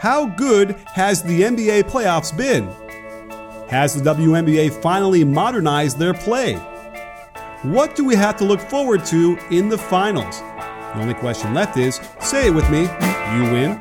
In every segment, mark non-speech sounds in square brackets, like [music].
How good has the NBA playoffs been? Has the WNBA finally modernized their play? What do we have to look forward to in the finals? The only question left is say it with me, you win.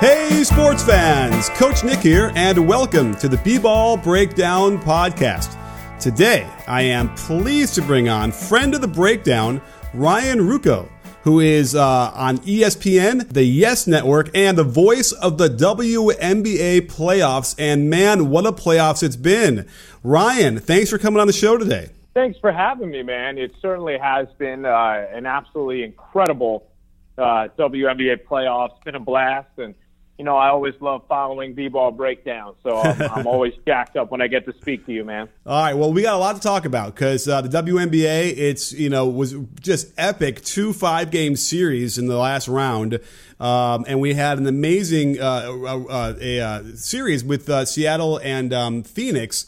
Hey, sports fans! Coach Nick here, and welcome to the B Ball Breakdown Podcast. Today, I am pleased to bring on friend of the breakdown, Ryan Ruocco who is uh, on ESPN, the Yes Network, and the voice of the WNBA playoffs. And man, what a playoffs it's been. Ryan, thanks for coming on the show today. Thanks for having me, man. It certainly has been uh, an absolutely incredible uh, WNBA playoffs. It's been a blast, and you know, I always love following b-ball breakdown, so I'm, [laughs] I'm, always jacked up when I get to speak to you, man. All right, well, we got a lot to talk about because uh, the WNBA, it's you know, was just epic two five game series in the last round, um, and we had an amazing uh, uh, uh a, uh, series with uh, Seattle and um, Phoenix.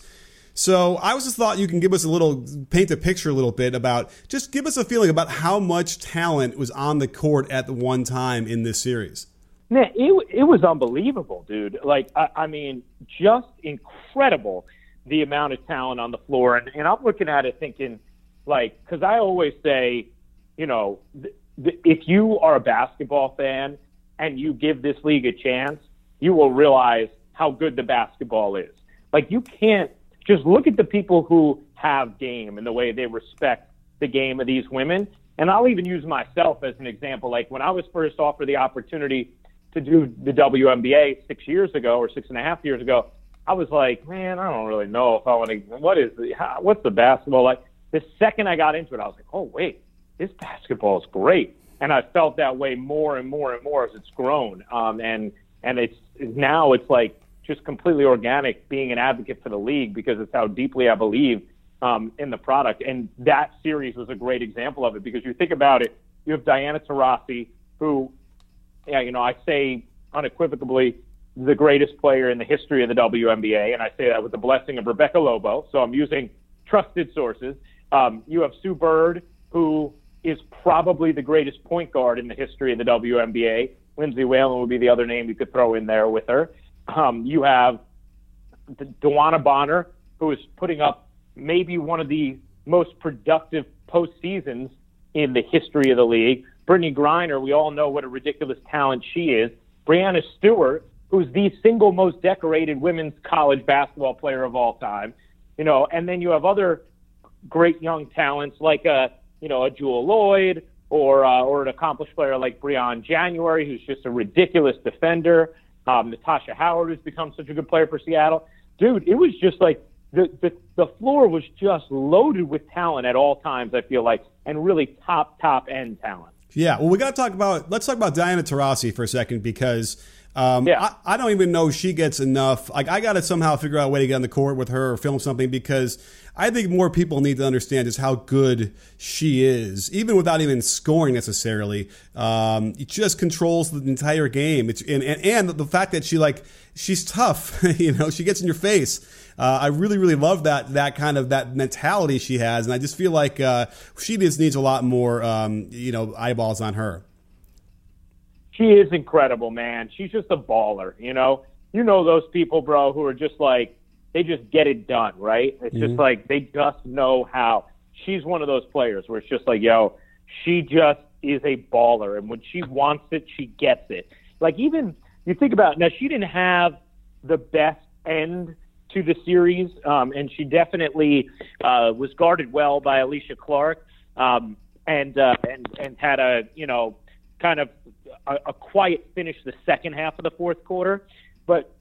So I was just thought you can give us a little paint a picture a little bit about just give us a feeling about how much talent was on the court at the one time in this series. Man, it it was unbelievable, dude. Like I, I mean, just incredible the amount of talent on the floor. And and I'm looking at it thinking, like, because I always say, you know, th- th- if you are a basketball fan and you give this league a chance, you will realize how good the basketball is. Like you can't just look at the people who have game and the way they respect the game of these women. And I'll even use myself as an example. Like when I was first offered the opportunity to do the WNBA six years ago or six and a half years ago, I was like, man, I don't really know if I want to. What is the how, what's the basketball like? The second I got into it, I was like, oh wait, this basketball is great, and I felt that way more and more and more as it's grown. Um, and and it's now it's like just completely organic being an advocate for the league because it's how deeply I believe um, in the product. And that series was a great example of it because you think about it, you have Diana Taurasi, who yeah, you know, I say unequivocally the greatest player in the history of the WNBA, and I say that with the blessing of Rebecca Lobo. So I'm using trusted sources. Um, you have Sue Bird, who is probably the greatest point guard in the history of the WNBA. Lindsay Whalen would be the other name you could throw in there with her. Um, you have DeWanna Bonner, who is putting up maybe one of the most productive postseasons in the history of the league. Brittney Griner, we all know what a ridiculous talent she is. Breanna Stewart, who's the single most decorated women's college basketball player of all time. You know, and then you have other great young talents like a you know a Jewell Loyd or uh, or an accomplished player like Briann January, who's just a ridiculous defender. Um, Natasha Howard, who's become such a good player for Seattle. Dude, it was just like the, the the floor was just loaded with talent at all times. I feel like, and really top top end talent. Yeah, well, we got to talk about. Let's talk about Diana Taurasi for a second because um, yeah. I, I, don't even know she gets enough. Like, I got to somehow figure out a way to get on the court with her or film something because I think more people need to understand just how good she is, even without even scoring necessarily. Um, it just controls the entire game. It's and, and, and the fact that she like she's tough. [laughs] you know, she gets in your face. Uh, I really, really love that that kind of that mentality she has, and I just feel like uh, she just needs a lot more, um, you know, eyeballs on her. She is incredible, man. She's just a baller. You know, you know those people, bro, who are just like they just get it done, right? It's mm-hmm. just like they just know how. She's one of those players where it's just like, yo, she just is a baller, and when she wants it, she gets it. Like even you think about it, now, she didn't have the best end to the series, um, and she definitely uh, was guarded well by Alysha Clark, um, and uh, and and had a you know kind of a, a quiet finish the second half of the fourth quarter. But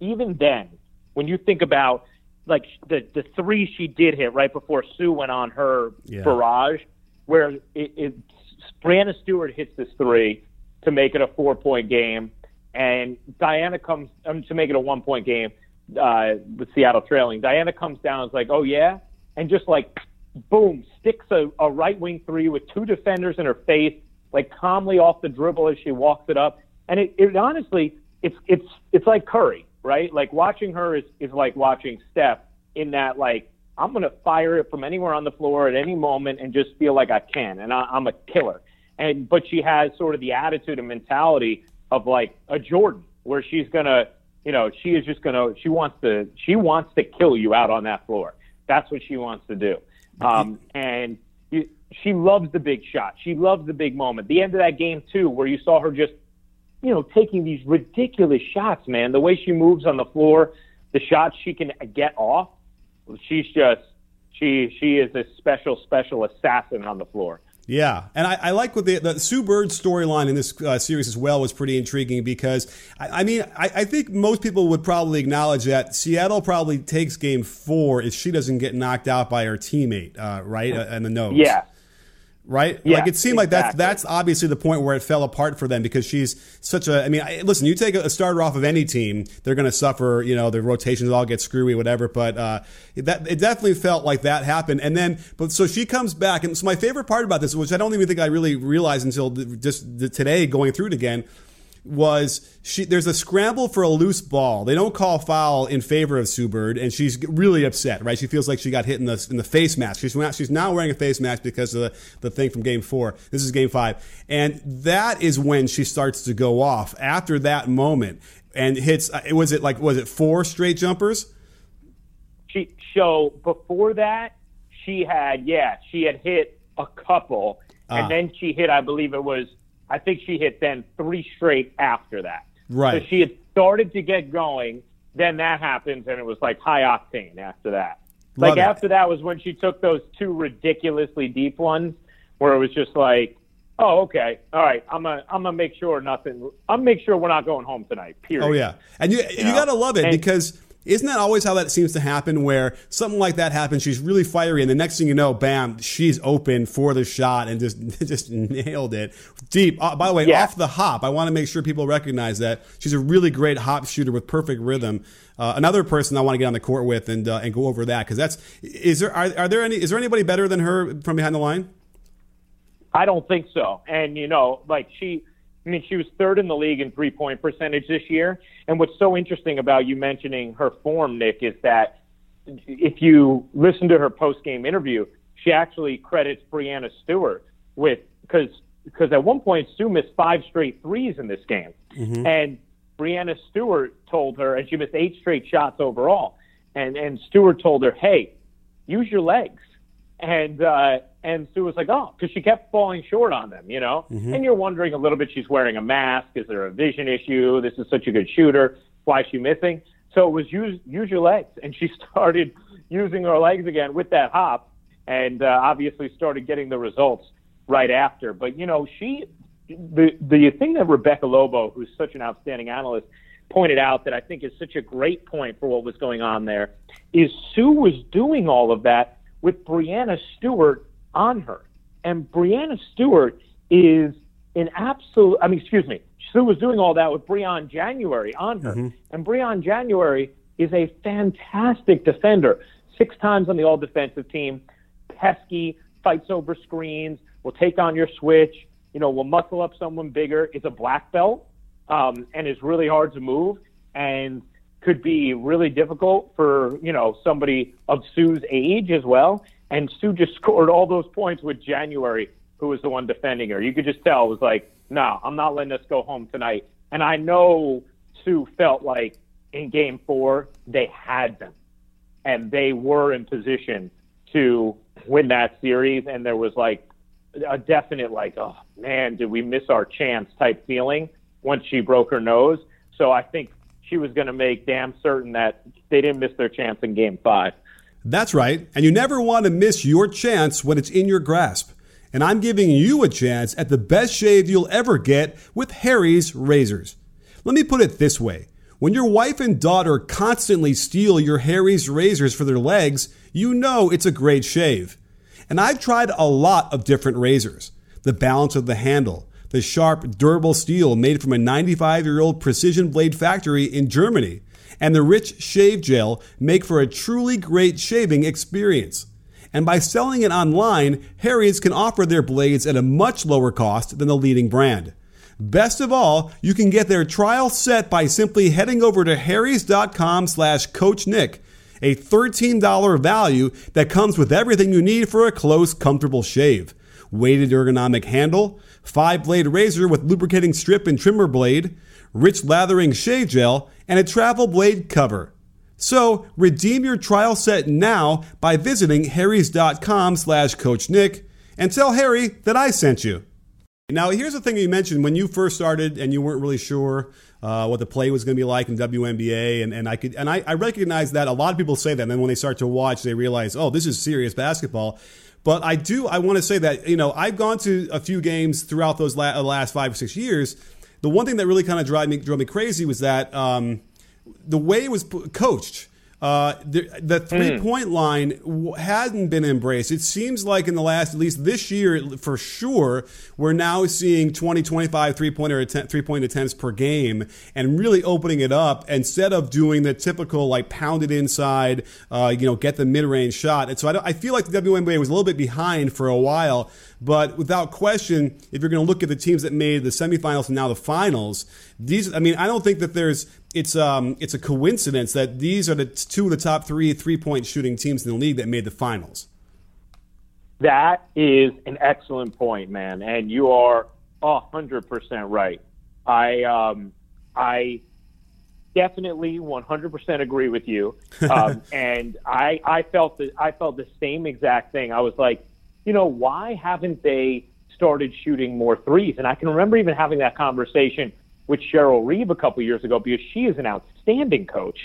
even then, when you think about like the the three she did hit right before Sue went on her yeah. barrage, where it, it Breanna Stewart hits this three to make it a four point game, and Diana comes um, to make it a one point game uh, with Seattle trailing. Diana comes down and is like, oh yeah, and just like boom, sticks a, a right wing three with two defenders in her face, like calmly off the dribble as she walks it up. And it, it honestly, it's it's it's like Curry, right? Like watching her is is like watching Steph in that like I'm gonna fire it from anywhere on the floor at any moment and just feel like I can, and I, I'm a killer. And but she has sort of the attitude and mentality of like a Jordan, where she's gonna, you know, she is just gonna, she wants to, she wants to kill you out on that floor. That's what she wants to do. Um, and you, she loves the big shot. She loves the big moment. The end of that game too, where you saw her just, you know, taking these ridiculous shots, man. The way she moves on the floor, the shots she can get off. She's just, she she is a special special assassin on the floor. Yeah, and I, I, like what the, the Sue Bird storyline in this uh, series as well was pretty intriguing because I, I mean I, I, think most people would probably acknowledge that Seattle probably takes Game Four if she doesn't get knocked out by her teammate, uh, right, uh, and the nose. Yeah, right? Yeah, like it seemed exactly. like that's that's obviously the point where it fell apart for them because she's such a. I mean, I, listen, you take a starter off of any team, they're going to suffer. You know, the rotations all get screwy, whatever. But uh, that it definitely felt like that happened. And then, but so she comes back, and so my favorite part about this, which I don't even think I really realized until just today going through it again was she there's a scramble for a loose ball. They don't call foul in favor of Sue Bird, and she's really upset, right? She feels like she got hit in the in the face mask. She's she's now wearing a face mask because of the, the thing from game four. This is game five. And that is when she starts to go off after that moment and hits uh, was it like was it four straight jumpers? She so before that she had yeah, she had hit a couple and uh, then she hit I believe it was I think she hit then three straight after that. Right. So she had started to get going. Then that happens, and it was like high octane after that. Love like it. after that was when she took those two ridiculously deep ones, where it was just like, oh, okay, all right, I'm gonna I'm gonna make sure nothing. I'm gonna make sure we're not going home tonight. Period. Oh yeah, and you you, you know? gotta love it and, because isn't that always how that seems to happen where something like that happens? She's really fiery, and the next thing you know, bam, she's open for the shot and just [laughs] just nailed it deep. Uh, by the way, yeah. off the hop, I want to make sure people recognize that she's a really great hop shooter with perfect rhythm. Uh, another person I want to get on the court with and uh, and go over that because that's is there are, are there any is there anybody better than her from behind the line? I don't think so. And you know, like she I mean, she was third in the league in three point percentage this year. And what's so interesting about you mentioning her form, Nick, is that if you listen to her post game interview, she actually credits Breanna Stewart with because because at one point Sue missed five straight threes in this game, mm-hmm. and Breanna Stewart told her, and she missed eight straight shots overall, and and Stewart told her, hey, use your legs, and uh, and Sue was like, oh, because she kept falling short on them, you know? Mm-hmm. And you're wondering a little bit, she's wearing a mask. Is there a vision issue? This is such a good shooter. Why is she missing? So it was use, use your legs. And she [laughs] started using her legs again with that hop and uh, obviously started getting the results right after. But, you know, she, the, the thing that Rebecca Lobo, who's such an outstanding analyst, pointed out that I think is such a great point for what was going on there is Sue was doing all of that with Breanna Stewart on her. And Breanna Stewart is an absolute, I mean, excuse me, Sue was doing all that with Briann January on her. Mm-hmm. And Briann January is a fantastic defender. Six times on the all defensive team, pesky, fights over screens, will take on your switch, you know, will muscle up someone bigger, is a black belt, um, and is really hard to move and could be really difficult for, you know, somebody of Sue's age as well. And Sue just [laughs] scored all those points with January, who was the one defending her. You could just tell it was like, no, I'm not letting us go home tonight. And I know Sue felt like in game four, they had them. And they were in position to win that series. And there was like a definite, like, oh, man, did we miss our chance type feeling once she broke her nose. So I think she was going to make damn certain that they didn't miss their chance in game five. That's right, and you never want to miss your chance when it's in your grasp. And I'm giving you a chance at the best shave you'll ever get with Harry's razors. Let me put it this way When your wife and daughter constantly steal your Harry's razors for their legs, you know it's a great shave. And I've tried a lot of different razors. The balance of the handle, the sharp, durable steel made from a 95 year old precision blade factory in Germany, and the rich shave gel make for a truly great shaving experience. And by selling it online, Harry's can offer their blades at a much lower cost than the leading brand. Best of all, you can get their trial set by simply heading over to harrys.com slash coach Nick, a $13 value that comes with everything you need for a close, comfortable shave. Weighted ergonomic handle, five blade razor with lubricating strip and trimmer blade, rich lathering shave gel, and a travel blade cover. So redeem your trial set now by visiting harrys.com slash coach Nick and tell Harry that I sent you. Now, here's the thing you mentioned when you first started and you weren't really sure uh, what the play was going to be like in WNBA, and, and I could and I, I recognize that a lot of people say that, and then when they start to watch, they realize, oh, this is serious basketball. But I do I want to say that you know I've gone to a few games throughout those la- last five or six years. The one thing that really kind of drove me drove me crazy was that um, the way it was coached. Uh, the, the three point mm. line hadn't been embraced. It seems like in the last, at least this year for sure, we're now seeing 20, 25 three pointer three point attempts per game and really opening it up instead of doing the typical like pound it inside, uh, you know, get the mid range shot. And so I, I feel like the WNBA was a little bit behind for a while. But without question, if you're going to look at the teams that made the semifinals and now the finals, these, I mean, I don't think that there's, it's um it's a coincidence that these are the two of the top three three point shooting teams in the league that made the finals. That is an excellent point, man, and you are hundred percent right. I um I definitely 100% agree with you, [laughs] um, and I I felt that I felt the same exact thing. I was like, you know, why haven't they started shooting more threes? And I can remember even having that conversation with Cheryl Reeve a couple years ago because she is an outstanding coach,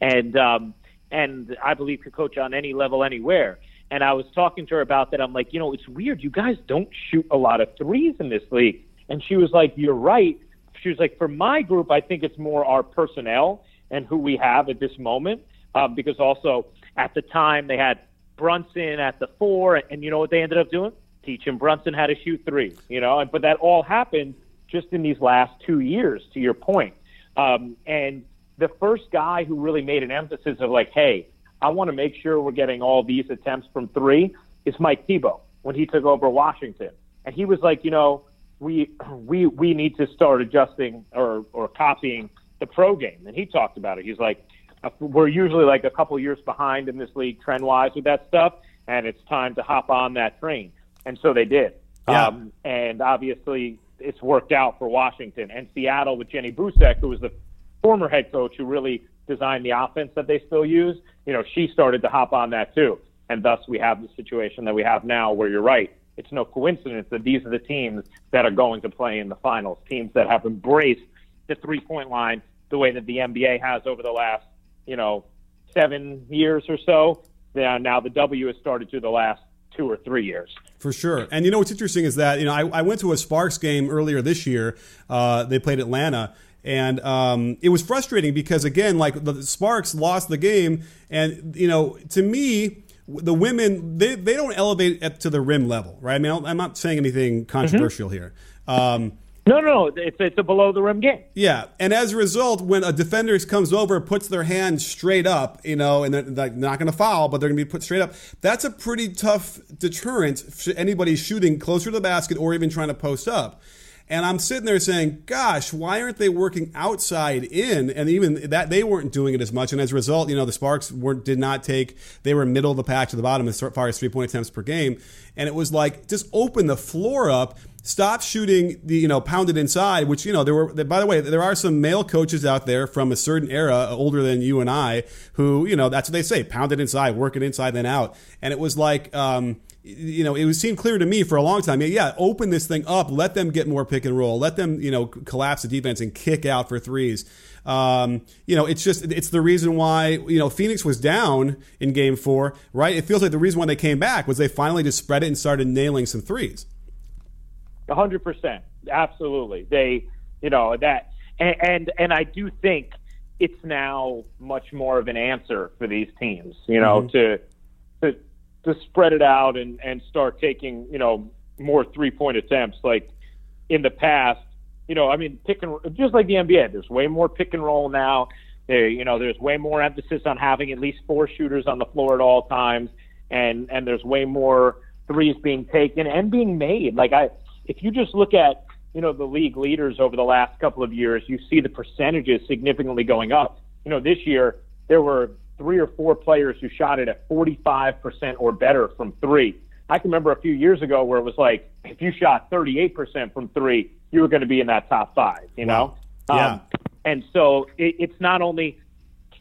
and um, and I believe could coach on any level anywhere. And I was talking to her about that. I'm like, you know, it's weird. You guys don't shoot a lot of threes in this league. And she was like, you're right. She was like, for my group, I think it's more our personnel and who we have at this moment. Um, because also at the time they had Brunson at the four, and, you know what they ended up doing? Teaching Brunson how to shoot three. You know, but that all happened just in these last two years, to your point. Um, and the first guy who really made an emphasis of like, hey, I want to make sure we're getting all these attempts from three is Mike Thibault when he took over Washington. And he was like, you know, we [clears throat] we we need to start adjusting or or copying the pro game. And he talked about it. He's like, we're usually like a couple years behind in this league trend wise with that stuff, and it's time to hop on that train. And so they did. Yeah. Um, and obviously, it's worked out for Washington and Seattle with Jenny Boucek, who was the former head coach who really designed the offense that they still use. You know, she started to hop on that too, and thus we have the situation that we have now, where you're right. It's no coincidence that these are the teams that are going to play in the finals. Teams that have embraced the three-point line the way that the NBA has over the last, you know, seven years or so. Now the W has started to the last two or three years. For sure. And you know what's interesting is that, you know, I, I went to a Sparks game earlier this year. Uh, they played Atlanta. And um, it was frustrating because, again, like the Sparks lost the game. And, you know, to me, the women, they, they don't elevate at, to the rim level, right? I mean, I'm not saying anything controversial mm-hmm. here. Um, no, no, it's it's a below the rim game. Yeah, and as a result, when a defender comes over, puts their hand straight up, you know, and they're, they're not going to foul, but they're going to be put straight up. That's a pretty tough deterrent for anybody shooting closer to the basket or even trying to post up. And I'm sitting there saying, gosh, why aren't they working outside in? And even that they weren't doing it as much. And as a result, you know, the Sparks weren't, did not take, they were middle of the pack to the bottom as far as three point attempts per game. And it was like, just open the floor up stop shooting the you know pounded inside which you know there were by the way there are some male coaches out there from a certain era older than you and i who you know that's what they say pounded inside work it inside then out and it was like um, you know, it was seemed clear to me for a long time. Yeah, open this thing up, let them get more pick and roll, let them, you know, collapse the defense and kick out for threes. Um, you know, it's just it's the reason why you know Phoenix was down in Game Four, right? It feels like the reason why they came back was they finally just spread it and started nailing some threes hundred percent, absolutely. They, you know, that, and, and and I do think it's now much more of an answer for these teams, you know, mm-hmm. to to to spread it out and and start taking, you know, more three point attempts. Like in the past, you know, I mean, pick and just like the NBA, there's way more pick and roll now. You know, there's way more emphasis on having at least four shooters on the floor at all times, and and there's way more threes being taken and being made. Like I, if you just look at you know the league leaders over the last couple of years, you see the percentages significantly going up. You know, this year there were three or four players who shot it at 45% or better from three. I can remember a few years ago where it was like if you shot 38% from three, you were going to be in that top five. You know, wow. yeah. Um, and so it, it's not only,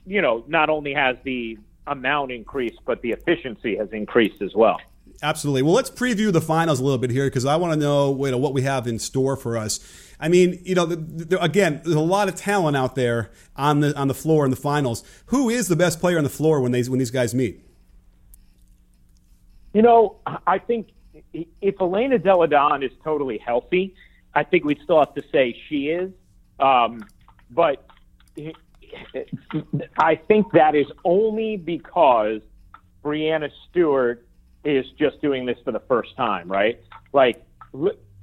you know, not only has the amount increased, but the efficiency has increased as well. Absolutely. Well, let's preview the finals a little bit here because I want to know, you know what we have in store for us. I mean, you know, again, there's a lot of talent out there on the on the floor in the finals. Who is the best player on the floor when they when these guys meet? You know, I think if Elena Delle Donne is totally healthy, I think we'd still have to say she is. Um, but I think that is only because Breanna Stewart is just doing this for the first time, right? Like,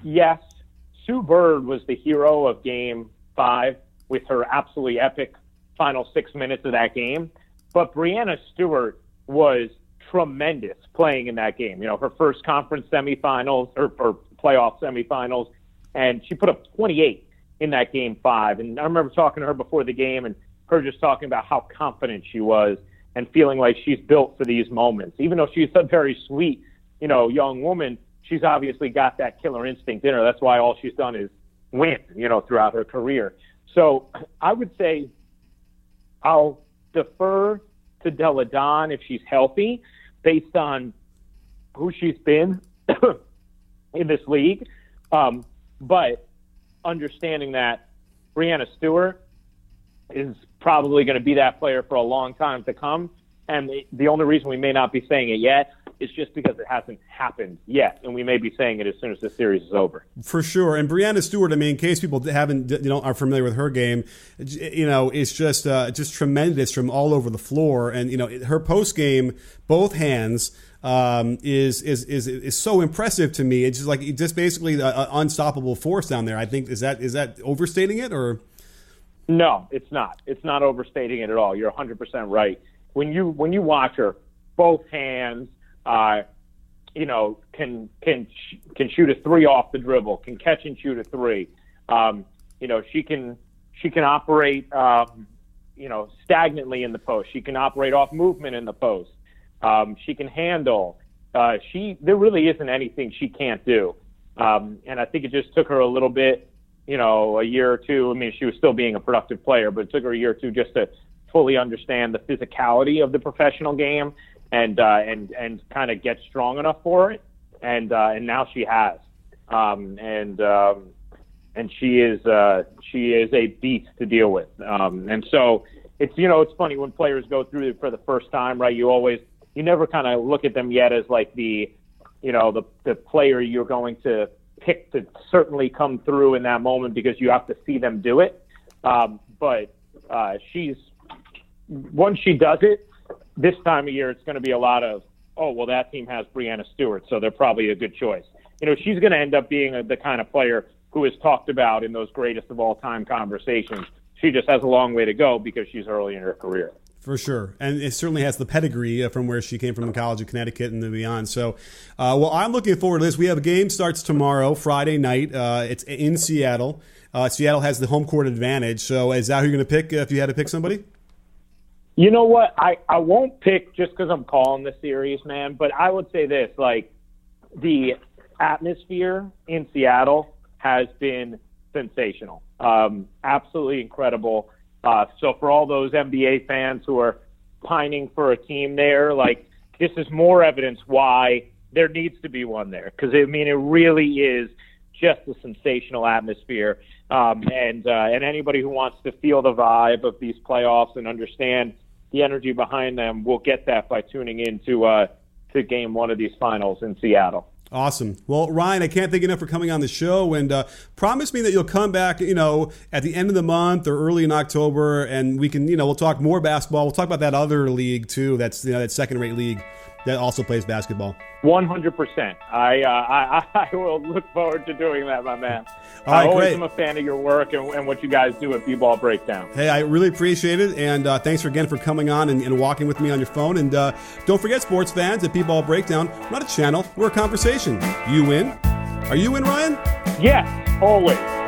yes, Sue Bird was the hero of game five with her absolutely epic final six minutes of that game. But Breanna Stewart was tremendous playing in that game. You know, her first conference semifinals or, or playoff semifinals, and she put up 28 in that game five. And I remember talking to her before the game and her just talking about how confident she was and feeling like she's built for these moments. Even though she's a very sweet, you know, young woman, she's obviously got that killer instinct in her. That's why all she's done is win, you know, throughout her career. So [clears throat] I would say I'll defer to Delle Donne if she's healthy, based on who she's been [clears throat] in this league. Um, but understanding that Breanna Stewart is probably going to be that player for a long time to come. And the, the only reason we may not be saying it yet is just because it hasn't happened yet, and we may be saying it as soon as the series is over. For sure. And Breanna Stewart, I mean, in case people haven't, you know, are familiar with her game, you know, it's just uh, just tremendous from all over the floor, and you know, her post game, both hands. Um, is, is is is so impressive to me. It's just like just basically an unstoppable force down there. I think is that is that overstating it or no, it's not. It's not overstating it at all. You're 100% right. When you when you watch her, both hands, uh, you know, can can can shoot a three off the dribble, can catch and shoot a three. Um, you know, she can she can operate, um, you know, stagnantly in the post. She can operate off movement in the post. Um, she can handle. Uh, she there really isn't anything she can't do. Um, and I think it just took her a little bit you know, a year or two. I mean, she was still being a productive player, but it took her a year or two just to fully understand the physicality of the professional game and uh, and and kind of get strong enough for it. And uh, and now she has, um, and um, and she is uh, she is a beast to deal with. Um, and so it's you know it's funny when players go through it for the first time, right? You always you never kind of look at them yet as like the you know the the player you're going to pick to certainly come through in that moment because you have to see them do it. Um, but uh, she's once she does it, this time of year it's going to be a lot of oh well that team has Breanna Stewart, so they're probably a good choice. You know she's going to end up being a, the kind of player who is talked about in those greatest of all time conversations. She just has a long way to go because she's early in her career. For sure, and it certainly has the pedigree uh, from where she came from in college of Connecticut and beyond. So, uh, well, I'm looking forward to this. We have a game starts tomorrow, Friday night. Uh, it's in Seattle. Uh, Seattle has the home court advantage. So, is that who you're going to pick if you had to pick somebody? You know what? I I won't pick just because I'm calling the series, man. But I would say this: like the atmosphere in Seattle has been sensational, um, absolutely incredible uh, so for all those NBA fans who are pining for a team there, like this is more evidence why there needs to be one there because I mean it really is just a sensational atmosphere. Um, and uh, and anybody who wants to feel the vibe of these playoffs and understand the energy behind them will get that by tuning in to uh, to game one of these finals in Seattle. Awesome. Well, Ryan, I can't thank you enough for coming on the show, and uh, promise me that you'll come back, you know, at the end of the month or early in October, and we can, you know, we'll talk more basketball. We'll talk about that other league too. That's you know that second-rate league that also plays basketball. One hundred percent. I, uh, I I will look forward to doing that, my man. Right, I always great. am a fan of your work and, and, what you guys do at B-Ball Breakdown. Hey, I really appreciate it, and uh, thanks again for coming on and, and, walking with me on your phone. And uh, don't forget, sports fans, at B-Ball Breakdown, we're not a channel, we're a conversation. You in? Are you in, Ryan? Yes, always.